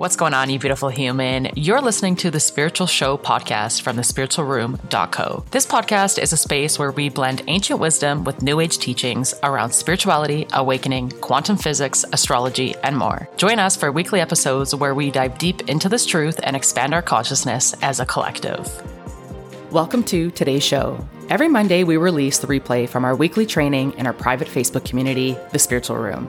What's going on, you beautiful human? You're listening to the Spiritual Show podcast from thespiritualroom.co. This podcast is a space where we blend ancient wisdom with new age teachings around spirituality, awakening, quantum physics, astrology, and more. Join us for weekly episodes where we dive deep into this truth and expand our consciousness as a collective. Welcome to today's show. Every Monday, we release the replay from our weekly training in our private Facebook community, The Spiritual Room.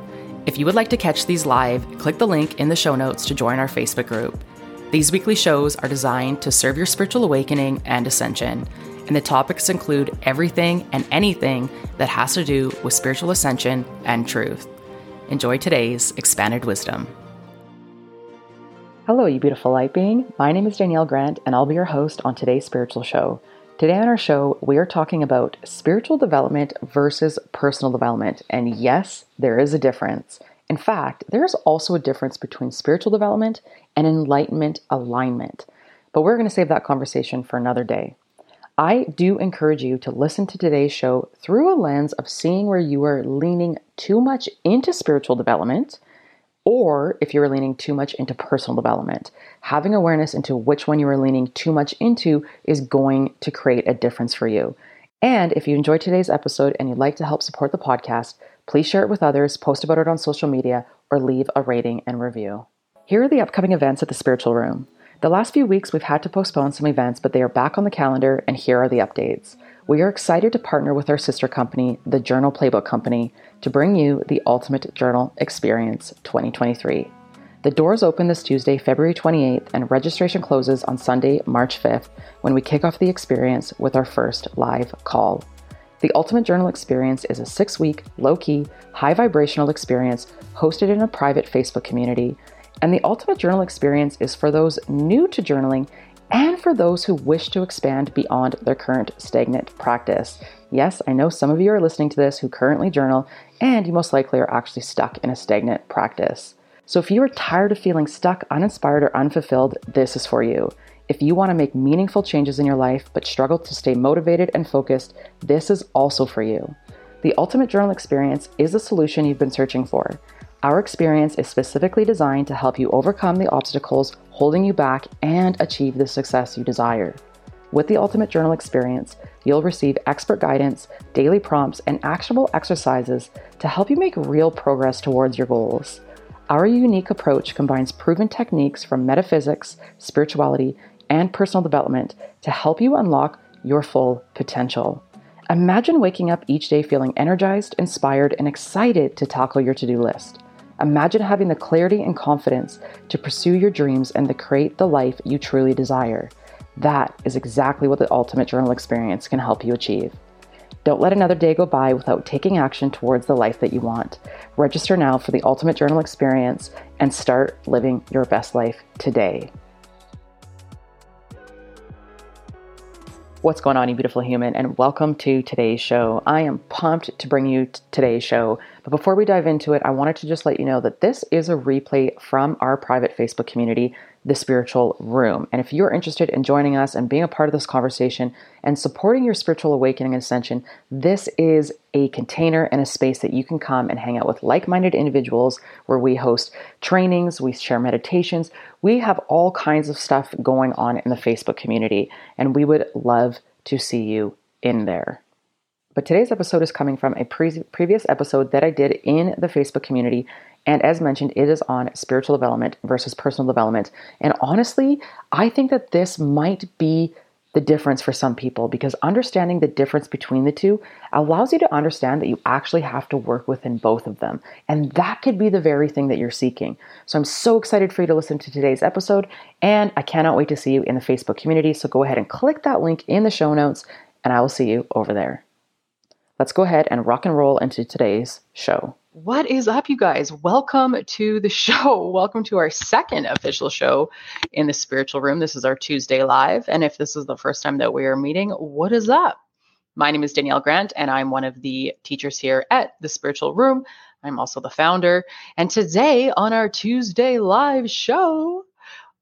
If you would like to catch these live, click the link in the show notes to join our Facebook group. These weekly shows are designed to serve your spiritual awakening and ascension, and the topics include everything and anything that has to do with spiritual ascension and truth. Enjoy today's expanded wisdom. Hello, you beautiful light being. My name is Danielle Grant, and I'll be your host on today's spiritual show. Today on our show, we are talking about spiritual development versus personal development. And yes, there is a difference. In fact, there is also a difference between spiritual development and enlightenment alignment. But we're going to save that conversation for another day. I do encourage you to listen to today's show through a lens of seeing where you are leaning too much into spiritual development or if you're leaning too much into personal development. Having awareness into which one you are leaning too much into is going to create a difference for you. And if you enjoyed today's episode and you'd like to help support the podcast, please share it with others, post about it on social media, or leave a rating and review. Here are the upcoming events at the Spiritual Room. The last few weeks we've had to postpone some events, but they are back on the calendar, and here are the updates. We are excited to partner with our sister company, the Journal Playbook Company, to bring you the Ultimate Journal Experience 2023. The doors open this Tuesday, February 28th, and registration closes on Sunday, March 5th, when we kick off the experience with our first live call. The Ultimate Journal Experience is a six week, low key, high vibrational experience hosted in a private Facebook community. And the Ultimate Journal Experience is for those new to journaling and for those who wish to expand beyond their current stagnant practice. Yes, I know some of you are listening to this who currently journal, and you most likely are actually stuck in a stagnant practice. So if you are tired of feeling stuck, uninspired, or unfulfilled, this is for you. If you want to make meaningful changes in your life but struggle to stay motivated and focused, this is also for you. The Ultimate Journal Experience is the solution you've been searching for. Our experience is specifically designed to help you overcome the obstacles holding you back and achieve the success you desire. With the Ultimate Journal experience, you'll receive expert guidance, daily prompts, and actionable exercises to help you make real progress towards your goals. Our unique approach combines proven techniques from metaphysics, spirituality, and personal development to help you unlock your full potential. Imagine waking up each day feeling energized, inspired, and excited to tackle your to do list. Imagine having the clarity and confidence to pursue your dreams and to create the life you truly desire. That is exactly what the Ultimate Journal experience can help you achieve. Don't let another day go by without taking action towards the life that you want. Register now for the Ultimate Journal experience and start living your best life today. What's going on, you beautiful human, and welcome to today's show. I am pumped to bring you today's show. But before we dive into it, I wanted to just let you know that this is a replay from our private Facebook community the spiritual room. And if you're interested in joining us and being a part of this conversation and supporting your spiritual awakening and ascension, this is a container and a space that you can come and hang out with like minded individuals where we host trainings, we share meditations, we have all kinds of stuff going on in the Facebook community, and we would love to see you in there. But today's episode is coming from a pre- previous episode that I did in the Facebook community and as mentioned, it is on spiritual development versus personal development. And honestly, I think that this might be the difference for some people because understanding the difference between the two allows you to understand that you actually have to work within both of them. And that could be the very thing that you're seeking. So I'm so excited for you to listen to today's episode. And I cannot wait to see you in the Facebook community. So go ahead and click that link in the show notes, and I will see you over there. Let's go ahead and rock and roll into today's show. What is up, you guys? Welcome to the show. Welcome to our second official show in the spiritual room. This is our Tuesday live. And if this is the first time that we are meeting, what is up? My name is Danielle Grant, and I'm one of the teachers here at the spiritual room. I'm also the founder. And today on our Tuesday live show,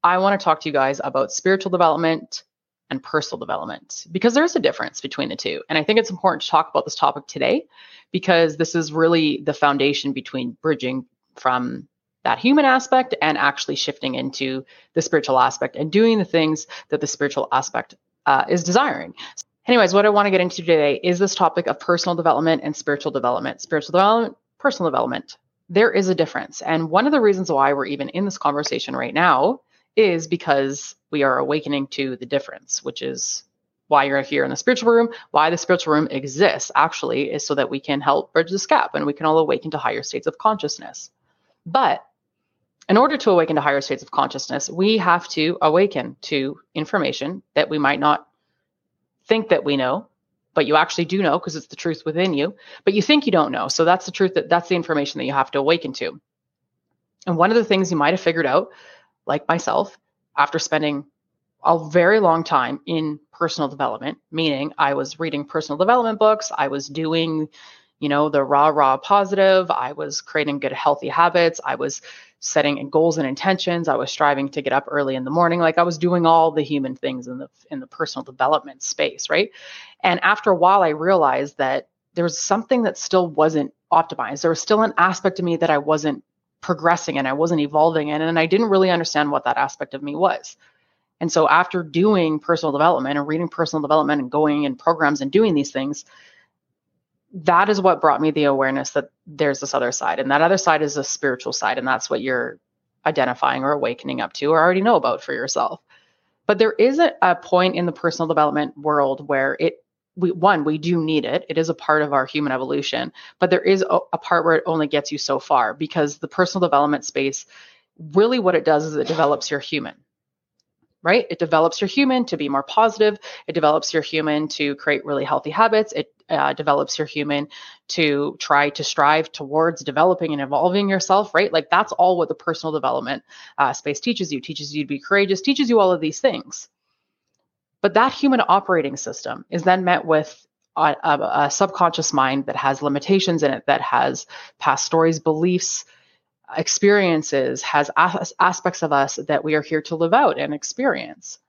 I want to talk to you guys about spiritual development and personal development because there's a difference between the two. And I think it's important to talk about this topic today because this is really the foundation between bridging from that human aspect and actually shifting into the spiritual aspect and doing the things that the spiritual aspect uh, is desiring. Anyways, what I want to get into today is this topic of personal development and spiritual development. Spiritual development, personal development. There is a difference. And one of the reasons why we're even in this conversation right now is because we are awakening to the difference, which is why you're here in the spiritual room, why the spiritual room exists actually is so that we can help bridge this gap and we can all awaken to higher states of consciousness. But in order to awaken to higher states of consciousness, we have to awaken to information that we might not think that we know, but you actually do know because it's the truth within you, but you think you don't know. So that's the truth that that's the information that you have to awaken to. And one of the things you might have figured out, like myself, after spending a very long time in personal development, meaning I was reading personal development books, I was doing, you know, the raw, raw positive, I was creating good, healthy habits, I was setting goals and intentions, I was striving to get up early in the morning, like I was doing all the human things in the in the personal development space, right? And after a while, I realized that there was something that still wasn't optimized. There was still an aspect of me that I wasn't progressing and I wasn't evolving in, and I didn't really understand what that aspect of me was. And so after doing personal development and reading personal development and going in programs and doing these things, that is what brought me the awareness that there's this other side. And that other side is a spiritual side. And that's what you're identifying or awakening up to or already know about for yourself. But there is a, a point in the personal development world where it we, one, we do need it. It is a part of our human evolution, but there is a, a, part where it only gets you so far because the personal development space, really what it does is it develops your human right? It develops your human to be more positive. It develops your human to create really healthy habits. It uh, develops your human to try to strive towards developing and evolving yourself, right? Like that's all what the personal development uh, space teaches you. Teaches you to be courageous. Teaches you all of these things. But that human operating system is then met with a, a, a subconscious mind that has limitations in it, that has past stories, beliefs, experiences, has as- aspects of us that we are here to live out and experience.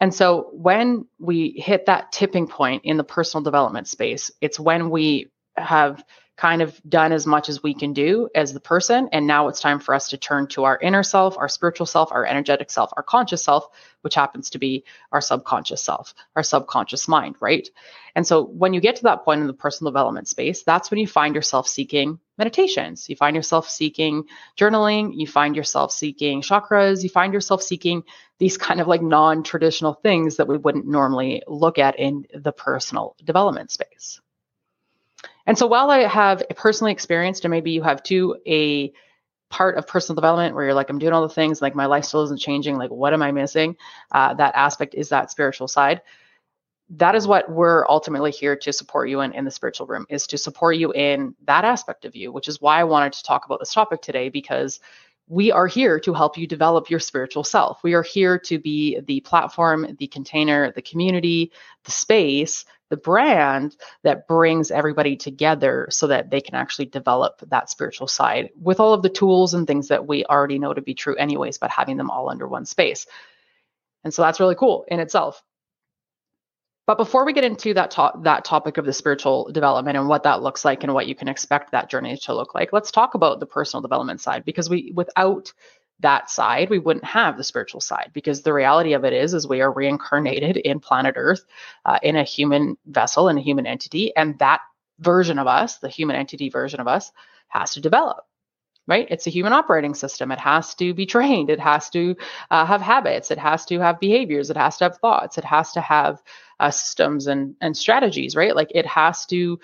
And so when we hit that tipping point in the personal development space, it's when we have kind of done as much as we can do as the person. And now it's time for us to turn to our inner self, our spiritual self, our energetic self, our conscious self, which happens to be our subconscious self, our subconscious mind, right? And so when you get to that point in the personal development space, that's when you find yourself seeking meditations. You find yourself seeking journaling. You find yourself seeking chakras. You find yourself seeking these kind of like non traditional things that we wouldn't normally look at in the personal development space. And so while I have personally experienced, and maybe you have too, a part of personal development where you're like, I'm doing all the things, like my lifestyle isn't changing, like what am I missing? Uh, that aspect is that spiritual side. That is what we're ultimately here to support you in in the spiritual room, is to support you in that aspect of you, which is why I wanted to talk about this topic today because we are here to help you develop your spiritual self. We are here to be the platform, the container, the community, the space the brand that brings everybody together so that they can actually develop that spiritual side with all of the tools and things that we already know to be true anyways but having them all under one space. And so that's really cool in itself. But before we get into that to- that topic of the spiritual development and what that looks like and what you can expect that journey to look like let's talk about the personal development side because we without that side, we wouldn't have the spiritual side because the reality of it is, is we are reincarnated in planet Earth, uh, in a human vessel, in a human entity, and that version of us, the human entity version of us, has to develop. Right? It's a human operating system. It has to be trained. It has to uh, have habits. It has to have behaviors. It has to have thoughts. It has to have uh, systems and and strategies. Right? Like it has to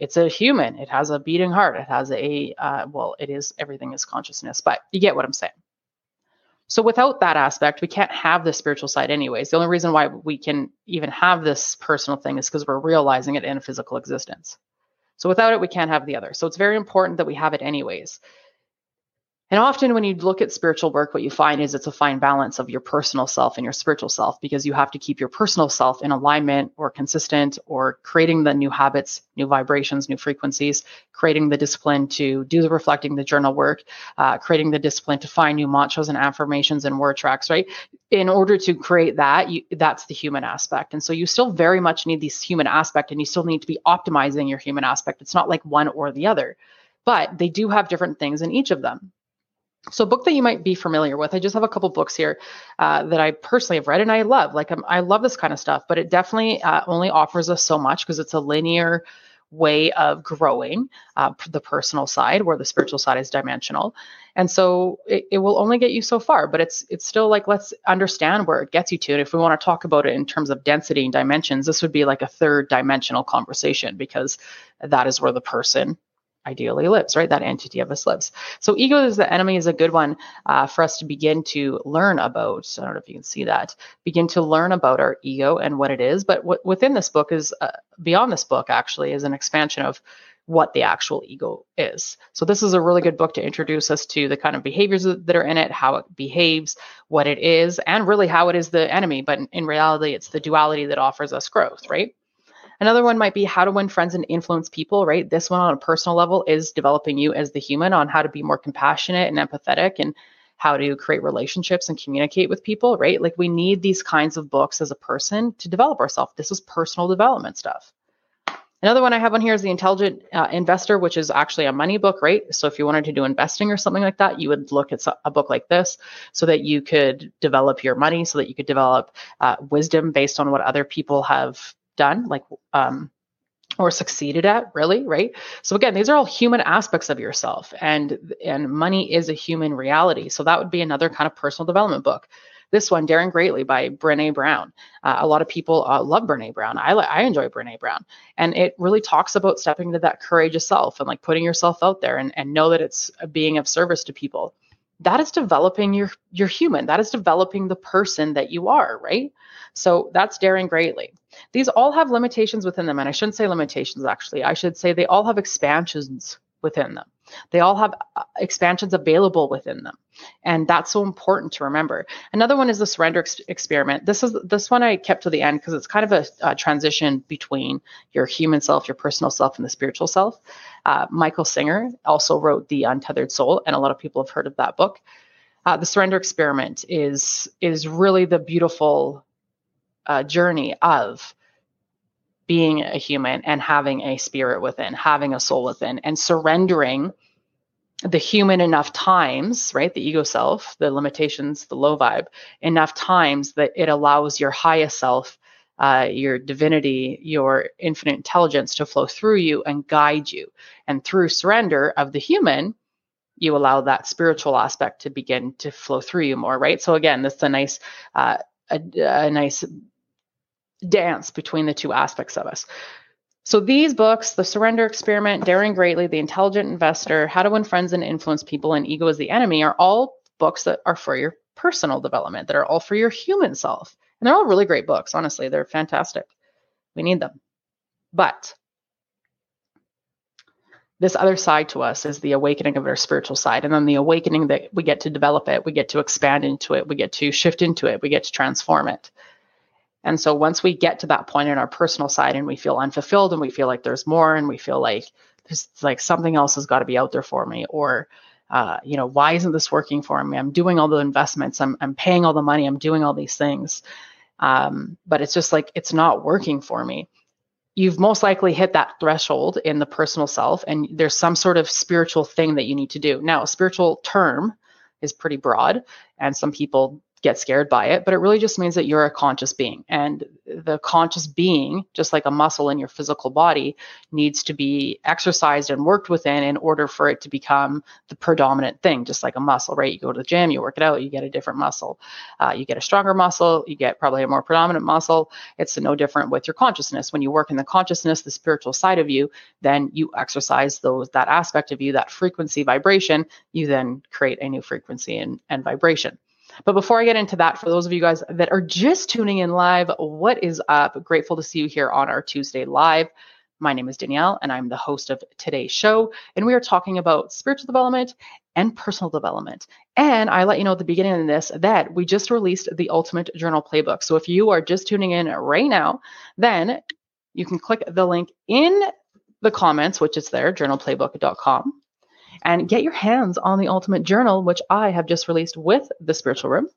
it's a human. It has a beating heart. It has a uh, well, it is everything is consciousness, but you get what I'm saying. So without that aspect, we can't have the spiritual side anyways. The only reason why we can even have this personal thing is because we're realizing it in physical existence. So without it, we can't have the other. So it's very important that we have it anyways. And often, when you look at spiritual work, what you find is it's a fine balance of your personal self and your spiritual self because you have to keep your personal self in alignment or consistent or creating the new habits, new vibrations, new frequencies, creating the discipline to do the reflecting, the journal work, uh, creating the discipline to find new mantras and affirmations and word tracks, right? In order to create that, you, that's the human aspect. And so you still very much need this human aspect and you still need to be optimizing your human aspect. It's not like one or the other, but they do have different things in each of them. So, a book that you might be familiar with, I just have a couple books here uh, that I personally have read and I love. Like, I'm, i love this kind of stuff, but it definitely uh, only offers us so much because it's a linear way of growing uh, the personal side where the spiritual side is dimensional and so it, it, will only get you so far but it's it's still like let's understand where it gets you to and if we want to talk about it in terms of density and dimensions this would be like a third dimensional conversation because that is where the person ideally lives, right? That entity of us lives. So ego is the enemy is a good one uh, for us to begin to learn about. I don't know if you can see that. Begin to learn about our ego and what it is. But what within this book is uh, beyond this book actually is an expansion of what the actual ego is. So this is a really good book to introduce us to the kind of behaviors that are in it, how it behaves, what it is, and really how it is the enemy. But in reality, it's the duality that offers us growth, right? Another one might be how to win friends and influence people, right? This one on a personal level is developing you as the human on how to be more compassionate and empathetic and how to create relationships and communicate with people, right? Like we need these kinds of books as a person to develop ourselves. This is personal development stuff. Another one I have on here is The Intelligent uh, Investor, which is actually a money book, right? So if you wanted to do investing or something like that, you would look at a book like this so that you could develop your money, so that you could develop uh, wisdom based on what other people have done, like um, or succeeded at really right? So again these are all human aspects of yourself and and money is a human reality. So that would be another kind of personal development book. This one daring greatly by brene brown. Uh, a lot of people uh, love brene brown. I, I enjoy brene brown. And it really talks about stepping into that courageous self and like putting yourself out there and, and know that it's being of service to people. That is developing your your human. That is developing the person that you are right? So that's daring greatly these all have limitations within them and i shouldn't say limitations actually. I should say they all have expansions within them. They all have uh, expansions available within them and that's so important to remember. Another one is the surrender ex- experiment. This is this one i kept to the end because it's kind of a, a, transition between your human self your personal self and the spiritual self. Uh, michael singer also wrote the untethered soul and a lot of people have heard of that book. Uh, the surrender experiment is is really the beautiful uh, journey of being a human and having a spirit within, having a soul within, and surrendering the human enough times, right? The ego self, the limitations, the low vibe, enough times that it allows your highest self, uh, your divinity, your infinite intelligence to flow through you and guide you. And through surrender of the human, you allow that spiritual aspect to begin to flow through you more, right? So again, this is a nice, uh, a, a nice dance between the two aspects of us. So these books, The Surrender Experiment, Daring Greatly, The Intelligent Investor, How to Win Friends and Influence People, and Ego is the Enemy are all books that are for your personal development, that are all for your human self. And they're all really great books, honestly. They're fantastic. We need them. But this other side to us is the awakening of our spiritual side. And then the awakening that we get to develop it, we get to expand into it, we get to shift into it, we get to transform it. And so once we get to that point in our personal side and we feel unfulfilled and we feel like there's more and we feel like there's like something else has got to be out there for me or uh, you know why isn't this working for me? I'm doing all the investments. I'm, I'm paying all the money. I'm doing all these things. Um, but it's just like it's not working for me you've most likely hit that threshold in the personal self and there's some sort of spiritual thing that you need to do. Now a spiritual term is pretty broad and some people get scared by it, but it really just means that you're a conscious being. And the conscious being, just like a muscle in your physical body, needs to be exercised and worked within in order for it to become the predominant thing, just like a muscle, right? You go to the gym, you work it out, you get a different muscle. Uh, you get a stronger muscle, you get probably a more predominant muscle. It's no different with your consciousness. When you work in the consciousness, the spiritual side of you, then you exercise those that aspect of you, that frequency vibration, you then create a new frequency and, and vibration. But before I get into that, for those of you guys that are just tuning in live, what is up? Grateful to see you here on our Tuesday live. My name is Danielle, and I'm the host of today's show. And we are talking about spiritual development and personal development. And I let you know at the beginning of this that we just released the Ultimate Journal Playbook. So if you are just tuning in right now, then you can click the link in the comments, which is there, journalplaybook.com and get your hands on the Ultimate Journal, which I have just released with the Spiritual Room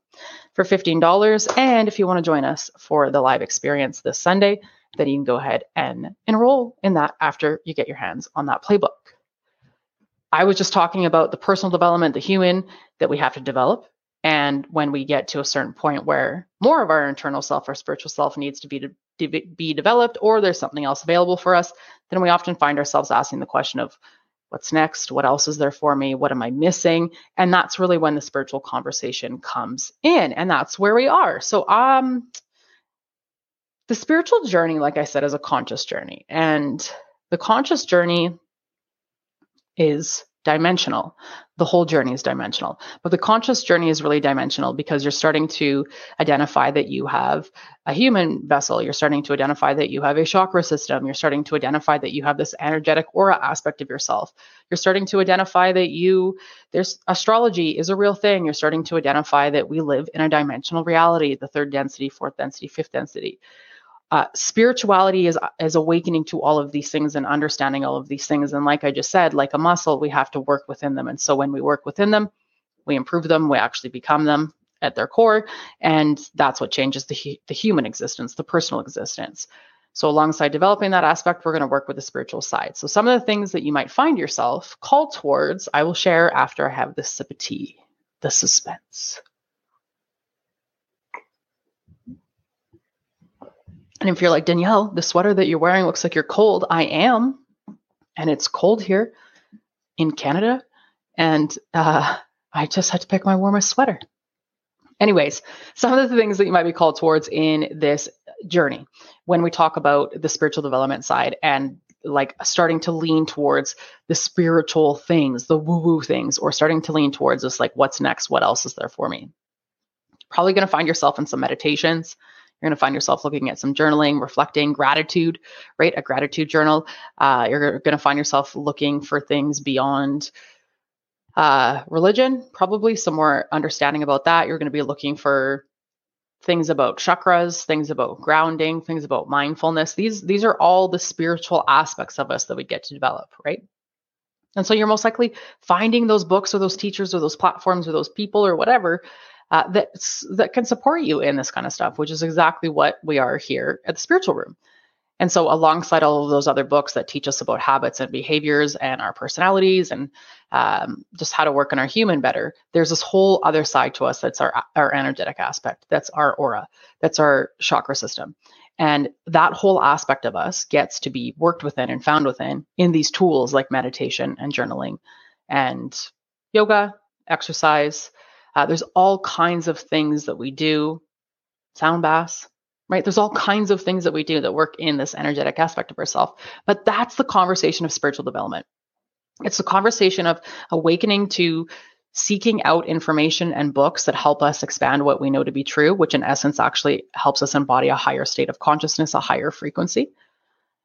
for $15. And if you want to join us for the live experience this Sunday, then you can go ahead and enroll in that after you get your hands on that playbook. I was just talking about the personal development, the human that we have to develop. And when we get to a certain point where more of our internal self, our spiritual self needs to be to, to be developed, or there's something else available for us, then we often find ourselves asking the question of, what's next? What else is there for me? What am I missing? And that's really when the spiritual conversation comes in, and that's where we are. So, um, the spiritual journey, like I said, is a conscious journey, and the conscious journey is dimensional. The whole journey is dimensional. But the conscious journey is really dimensional because you're starting to identify that you have a human vessel. You're starting to identify that you have a chakra system. You're starting to identify that you have this energetic aura aspect of yourself. You're starting to identify that you, there's astrology is a real thing. You're starting to identify that we live in a dimensional reality, the third density, fourth density, fifth density uh, spirituality is is awakening to all of these things and understanding all of these things. And like i just said like a muscle we have to work within them. And so when we work within them we improve them we actually become them at their core. And that's what changes the, the human existence the personal existence. So alongside developing that aspect we're going to work with the spiritual side. So some of the things that you might find yourself called towards i will share after i have this sip of tea the suspense And if you're like, Danielle, the sweater that you're wearing looks like you're cold, I am. And it's cold here in Canada. And uh, I just had to pick my warmest sweater. Anyways, some of the things that you might be called towards in this journey when we talk about the spiritual development side and like starting to lean towards the spiritual things, the woo woo things, or starting to lean towards this like, what's next? What else is there for me? Probably going to find yourself in some meditations, you're going to find yourself looking at some journaling, reflecting, gratitude, right? A gratitude journal. Uh, you're going to find yourself looking for things beyond uh, religion, probably some more understanding about that. You're going to be looking for things about chakras, things about grounding, things about mindfulness. These these are all the spiritual aspects of us that we get to develop, right? And so you're most likely finding those books or those teachers or those platforms or those people or whatever uh, that that can support you in this kind of stuff, which is exactly what we are here at the spiritual room. And so, alongside all of those other books that teach us about habits and behaviors and our personalities and um, just how to work on our human better, there's this whole other side to us that's our our energetic aspect. That's our aura. That's our chakra system. And that whole aspect of us gets to be worked within and found within in these tools like meditation and journaling and yoga, exercise, uh, there's all kinds of things that we do, sound baths, right? There's all kinds of things that we do that work in this energetic aspect of ourselves. But that's the conversation of spiritual development. It's the conversation of awakening to seeking out information and books that help us expand what we know to be true, which in essence actually helps us embody a higher state of consciousness, a higher frequency.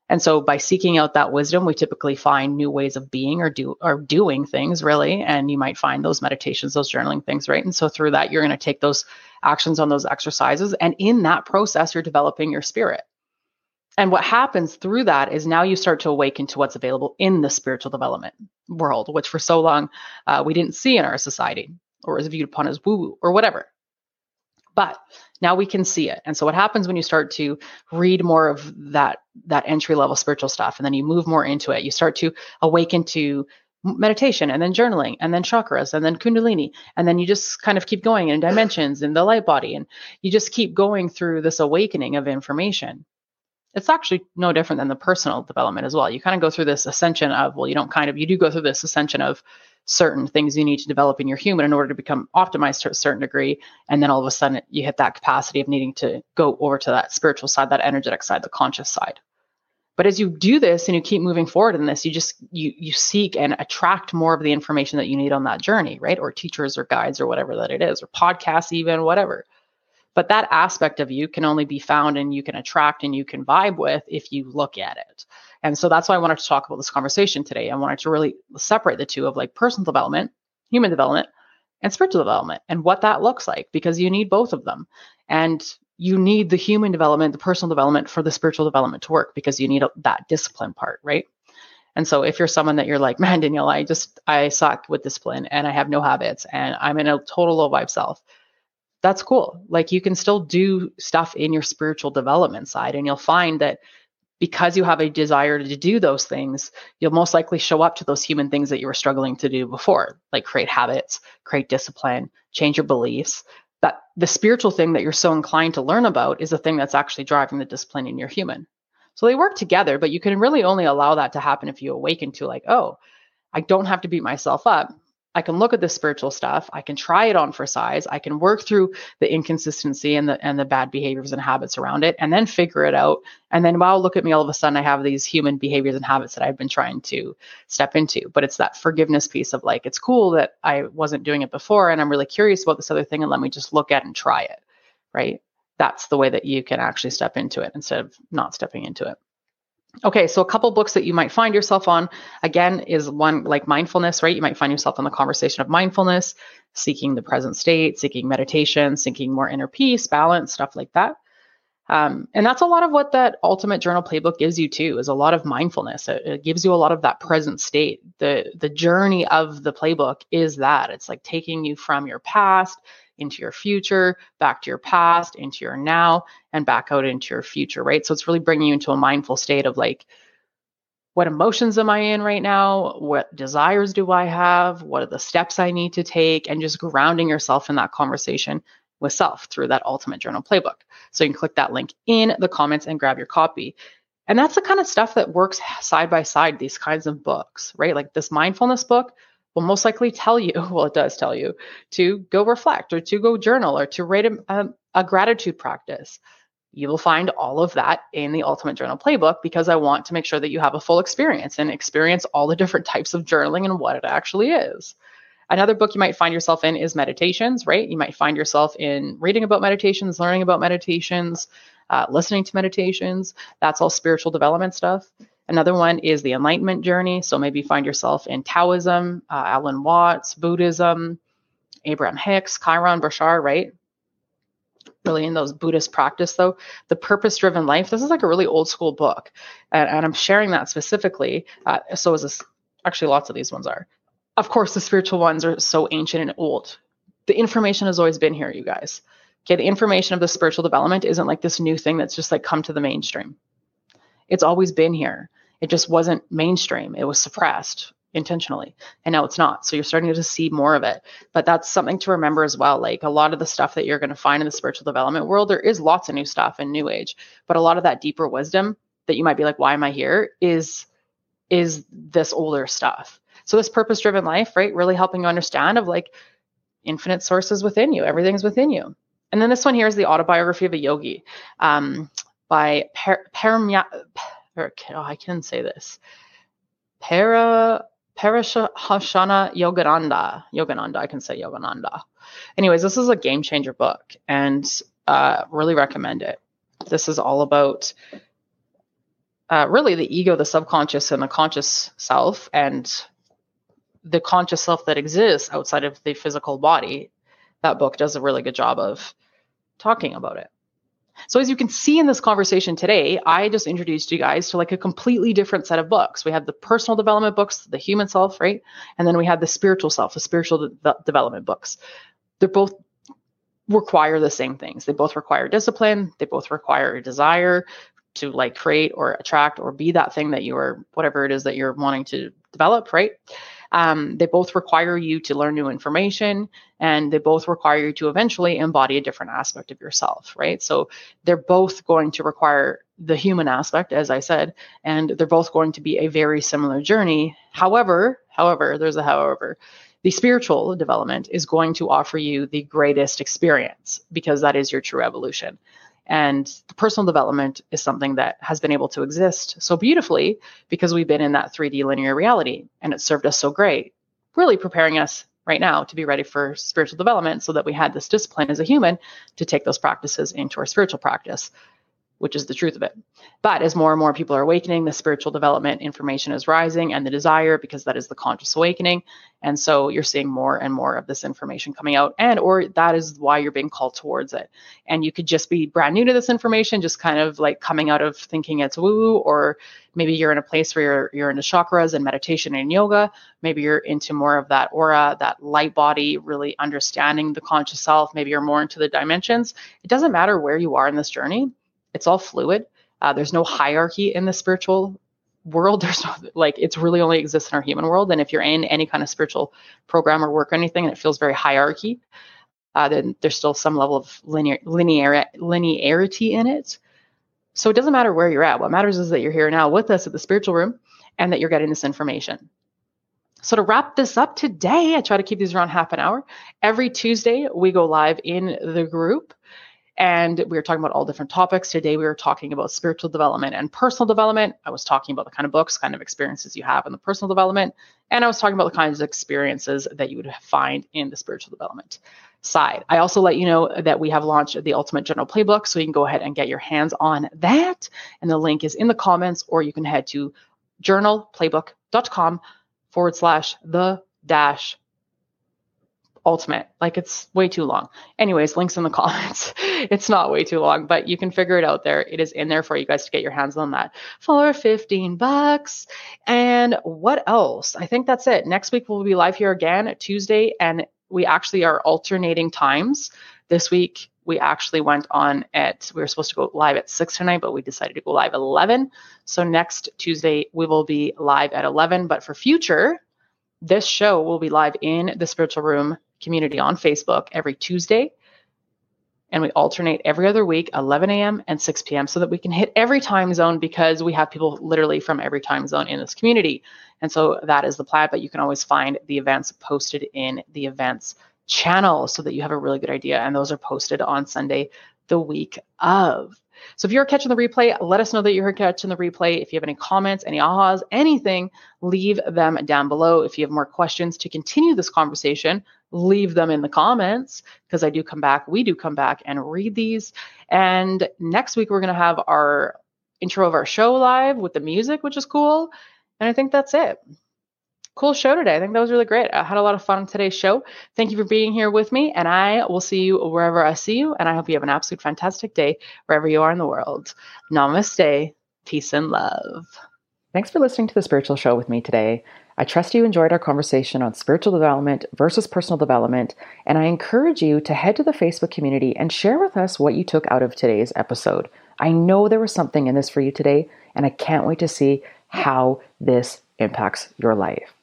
And so by seeking out that wisdom, we typically find new ways of being or do or doing things really. And you might find those meditations, those journaling things, right? And so through that, you're going to take those actions on those exercises. And in that process, you're developing your spirit. And what happens through that is now you start to awaken to what's available in the spiritual development world, which for so long uh, we didn't see in our society or is viewed upon as woo woo or whatever. But now we can see it. And so what happens when you start to read more of that that entry level spiritual stuff and then you move more into it, you start to awaken to meditation and then journaling and then chakras and then kundalini and then you just kind of keep going in dimensions in the light body and you just keep going through this awakening of information it's actually no different than the personal development as well you kind of go through this ascension of well you don't kind of you do go through this ascension of certain things you need to develop in your human in order to become optimized to a certain degree. And then all of a sudden you hit that capacity of needing to go over to that spiritual side, that energetic side, the conscious side. But as you do this and you keep moving forward in this, you just you you seek and attract more of the information that you need on that journey, right? Or teachers or guides or whatever that it is, or podcasts, even whatever. But that aspect of you can only be found and you can attract and you can vibe with if you look at it. And so that's why I wanted to talk about this conversation today. I wanted to really separate the two of like personal development, human development, and spiritual development and what that looks like because you need both of them. And you need the human development, the personal development for the spiritual development to work because you need that discipline part, right? And so if you're someone that you're like, man, Danielle, I just, I suck with discipline and I have no habits and I'm in a total low vibe self, that's cool. Like you can still do stuff in your spiritual development side and you'll find that because you have a desire to do those things, you'll most likely show up to those human things that you were struggling to do before, like create habits, create discipline, change your beliefs. That the spiritual thing that you're so inclined to learn about is the thing that's actually driving the discipline in your human. So they work together, but you can really only allow that to happen if you awaken to, like, oh, I don't have to beat myself up. I can look at the spiritual stuff. I can try it on for size. I can work through the inconsistency and the and the bad behaviors and habits around it, and then figure it out. And then, wow, look at me! All of a sudden, I have these human behaviors and habits that I've been trying to step into. But it's that forgiveness piece of like, it's cool that I wasn't doing it before, and I'm really curious about this other thing, and let me just look at and try it. Right? That's the way that you can actually step into it instead of not stepping into it. Okay, so a couple books that you might find yourself on again is one like mindfulness, right? You might find yourself on the conversation of mindfulness, seeking the present state, seeking meditation, seeking more inner peace, balance, stuff like that. Um, and that's a lot of what that ultimate journal playbook gives you too is a lot of mindfulness it, it, gives you a lot of that present state the the journey of the playbook is that it's like taking you from your past into your future, back to your past, into your now, and back out into your future, right? So it's really bringing you into a mindful state of like, what emotions am I in right now? What desires do I have? What are the steps I need to take? And just grounding yourself in that conversation with self through that ultimate journal playbook. So you can click that link in the comments and grab your copy. And that's the kind of stuff that works side by side, these kinds of books, right? Like this mindfulness book will most likely tell you, well, it does tell you to go reflect or to go journal or to write a, a, a gratitude practice. You will find all of that in the Ultimate Journal Playbook because I want to make sure that you have a full experience and experience all the different types of journaling and what it actually is. Another book you might find yourself in is meditations, right? You might find yourself in reading about meditations, learning about meditations, uh, listening to meditations. That's all spiritual development stuff. Another one is the Enlightenment journey. So maybe find yourself in Taoism, uh, Alan Watts, Buddhism, Abraham Hicks, Chiron Bashar, right? Really in those Buddhist practice, though. The Purpose Driven Life. This is like a really old school book. And, and I'm sharing that specifically. Uh, so is this, actually, lots of these ones are. Of course, the spiritual ones are so ancient and old. The information has always been here, you guys. Okay, the information of the spiritual development isn't like this new thing that's just like come to the mainstream. It's always been here. It just wasn't mainstream. It was suppressed intentionally and now it's not. So you're starting to see more of it. But that's something to remember as well. Like a lot of the stuff that you're going to find in the spiritual development world there is lots of new stuff in new age. But a lot of that deeper wisdom that you might be like why am i here? is is this older stuff. So this purpose driven life right really helping you understand of like infinite sources within you. Everything's within you. And then this one here is the autobiography of a yogi um, by per, per, oh, I can say this. Para Parashahashana Yogananda. Yogananda, I can say Yogananda. Anyways, this is a game changer book and uh, really recommend it. This is all about uh, really the ego, the subconscious, and the conscious self, and the conscious self that exists outside of the physical body. That book does a really good job of talking about it. So as you can see in this conversation today, I just introduced you guys to like a completely different set of books. We have the personal development books, the human self, right? And then we have the spiritual self, the spiritual de- development books. They're both require the same things. They both require discipline, they both require a desire to like create or attract or be that thing that you are whatever it is that you're wanting to develop, right? Um, they both require you to learn new information and they both require you to eventually embody a different aspect of yourself, right? So they're both going to require the human aspect, as I said, and they're both going to be a very similar journey. However, however, there's a however. The spiritual development is going to offer you the greatest experience because that is your true evolution. And the personal development is something that has been able to exist so beautifully because we've been in that 3D linear reality and it served us so great, really preparing us right now to be ready for spiritual development so that we had this discipline as a human to take those practices into our spiritual practice which is the truth of it. But as more and more people are awakening, the spiritual development information is rising and the desire because that is the conscious awakening. And so you're seeing more and more of this information coming out and or that is why you're being called towards it. And you could just be brand new to this information, just kind of like coming out of thinking it's woo or maybe you're in a place where you're you're into chakras and meditation and yoga, maybe you're into more of that aura, that light body, really understanding the conscious self, maybe you're more into the dimensions. It doesn't matter where you are in this journey it's all fluid. Uh, there's no hierarchy in the spiritual world. There's no, like, it's really only exists in our human world. And if you're in any kind of spiritual program or work or anything and it feels very hierarchy, uh, then there's still some level of linear, linear linearity in it. So it doesn't matter where you're at. What matters is that you're here now with us at the spiritual room and that you're getting this information. So to wrap this up today, I try to keep these around half an hour. Every Tuesday, we go live in the group and we were talking about all different topics. Today, we were talking about spiritual development and personal development. I was talking about the kind of books, kind of experiences you have in the personal development. And I was talking about the kinds of experiences that you would find in the spiritual development side. I also let you know that we have launched the Ultimate Journal Playbook, so you can go ahead and get your hands on that. And the link is in the comments, or you can head to journalplaybook.com forward slash the dash ultimate. Like it's way too long. Anyways, links in the comments. it's not way too long, but you can figure it out there. It is in there for you guys to get your hands on that for 15 bucks. And what else? I think that's it. Next week we'll be live here again Tuesday and we actually are alternating times. This week we actually went on at we were supposed to go live at 6 tonight but we decided to go live 11 so next tuesday we will be live at 11 but for future this show will be live in the spiritual room community on facebook every tuesday and we alternate every other week 11 a.m and 6 p.m so that we can hit every time zone because we have people literally from every time zone in this community and so that is the plan but you can always find the events posted in the events channel so that you have a really good idea. And those are posted on Sunday, the week of. So if you're catching the replay, let us know that you're catching the replay. If you have any comments, any ahas, anything, leave them down below. If you have more questions to continue this conversation, leave them in the comments because I do come back. We do come back and read these. And next week, we're going to have our intro of our show live with the music, which is cool. And I think that's it cool show today. I think that was really great. I had a lot of fun on today's show. Thank you for being here with me, and I will see you wherever I see you. And I hope you have an absolute fantastic day wherever you are in the world. Namaste. Peace and love. Thanks for listening to the Spiritual Show with me today. I trust you enjoyed our conversation on spiritual development versus personal development, and I encourage you to head to the Facebook community and share with us what you took out of today's episode. I know there was something in this for you today, and I can't wait to see how this impacts your life.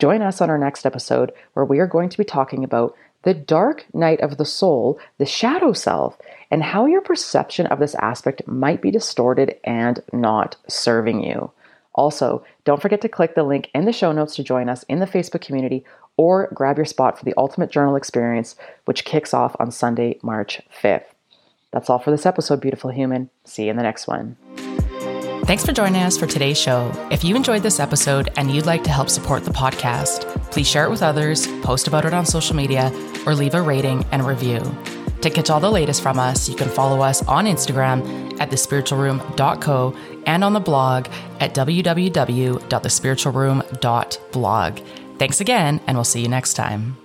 Join us on our next episode where we are going to be talking about the dark night of the soul, the shadow self, and how your perception of this aspect might be distorted and not serving you. Also, don't forget to click the link in the show notes to join us in the Facebook community or grab your spot for the Ultimate Journal Experience, which kicks off on Sunday, March 5th. That's all for this episode, beautiful human. See you in the next one. Thanks for joining us for today's show. If you enjoyed this episode and you'd like to help support the podcast, please share it with others, post about it on social media, or leave a rating and review. To catch all the latest from us, you can follow us on Instagram at thespiritualroom.co and on the blog at www.thespiritualroom.blog. Thanks again, and we'll see you next time.